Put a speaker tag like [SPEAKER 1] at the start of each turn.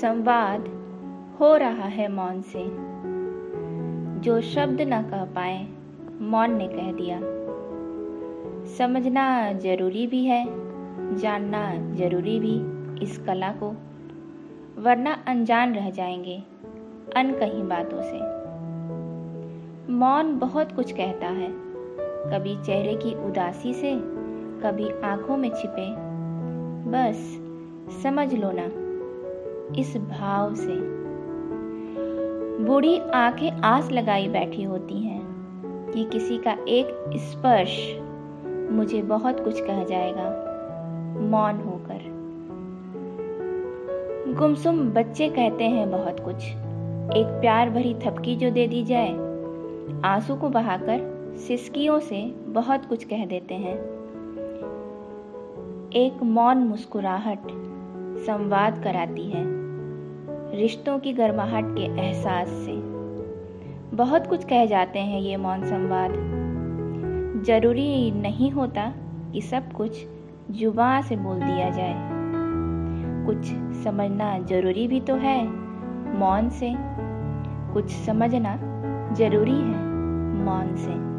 [SPEAKER 1] संवाद हो रहा है मौन से। जो शब्द न कह पाए, मौन ने कह दिया। समझना ज़रूरी भी है, जानना ज़रूरी भी इस कला को, वरना अनजान रह जाएँगे अन कहीं बातों से। मौन बहुत कुछ कहता है। कभी चेहरे की उदासी से, कभी आँखों में छिपे। बस, समझ लो ना। इस भाव से। बूढ़ी आँखें आस लगाई बैठी होती हैं कि किसी का एक स्पर्श मुझे बहुत कुछ कह जाएगा। मौन होकर। गुमसुम बच्चे कहते हैं बहुत कुछ। एक प्यार भरी थपकी जो दे दी जाए। आँसू को बहाकर सिसकियों से बहुत कुछ कह देते हैं। एक मौन मुस्कुराहट संवाद कराती है। रिश्तों की गर्माहट के एहसास से। बहुत कुछ कह जाते हैं ये मौन संवाद। ज़रूरी नहीं होता कि सब कुछ जुबा से बोल दिया जाए। कुछ समझना ज़रूरी भी तो है मौन से। कुछ समझना ज़रूरी है मौन से।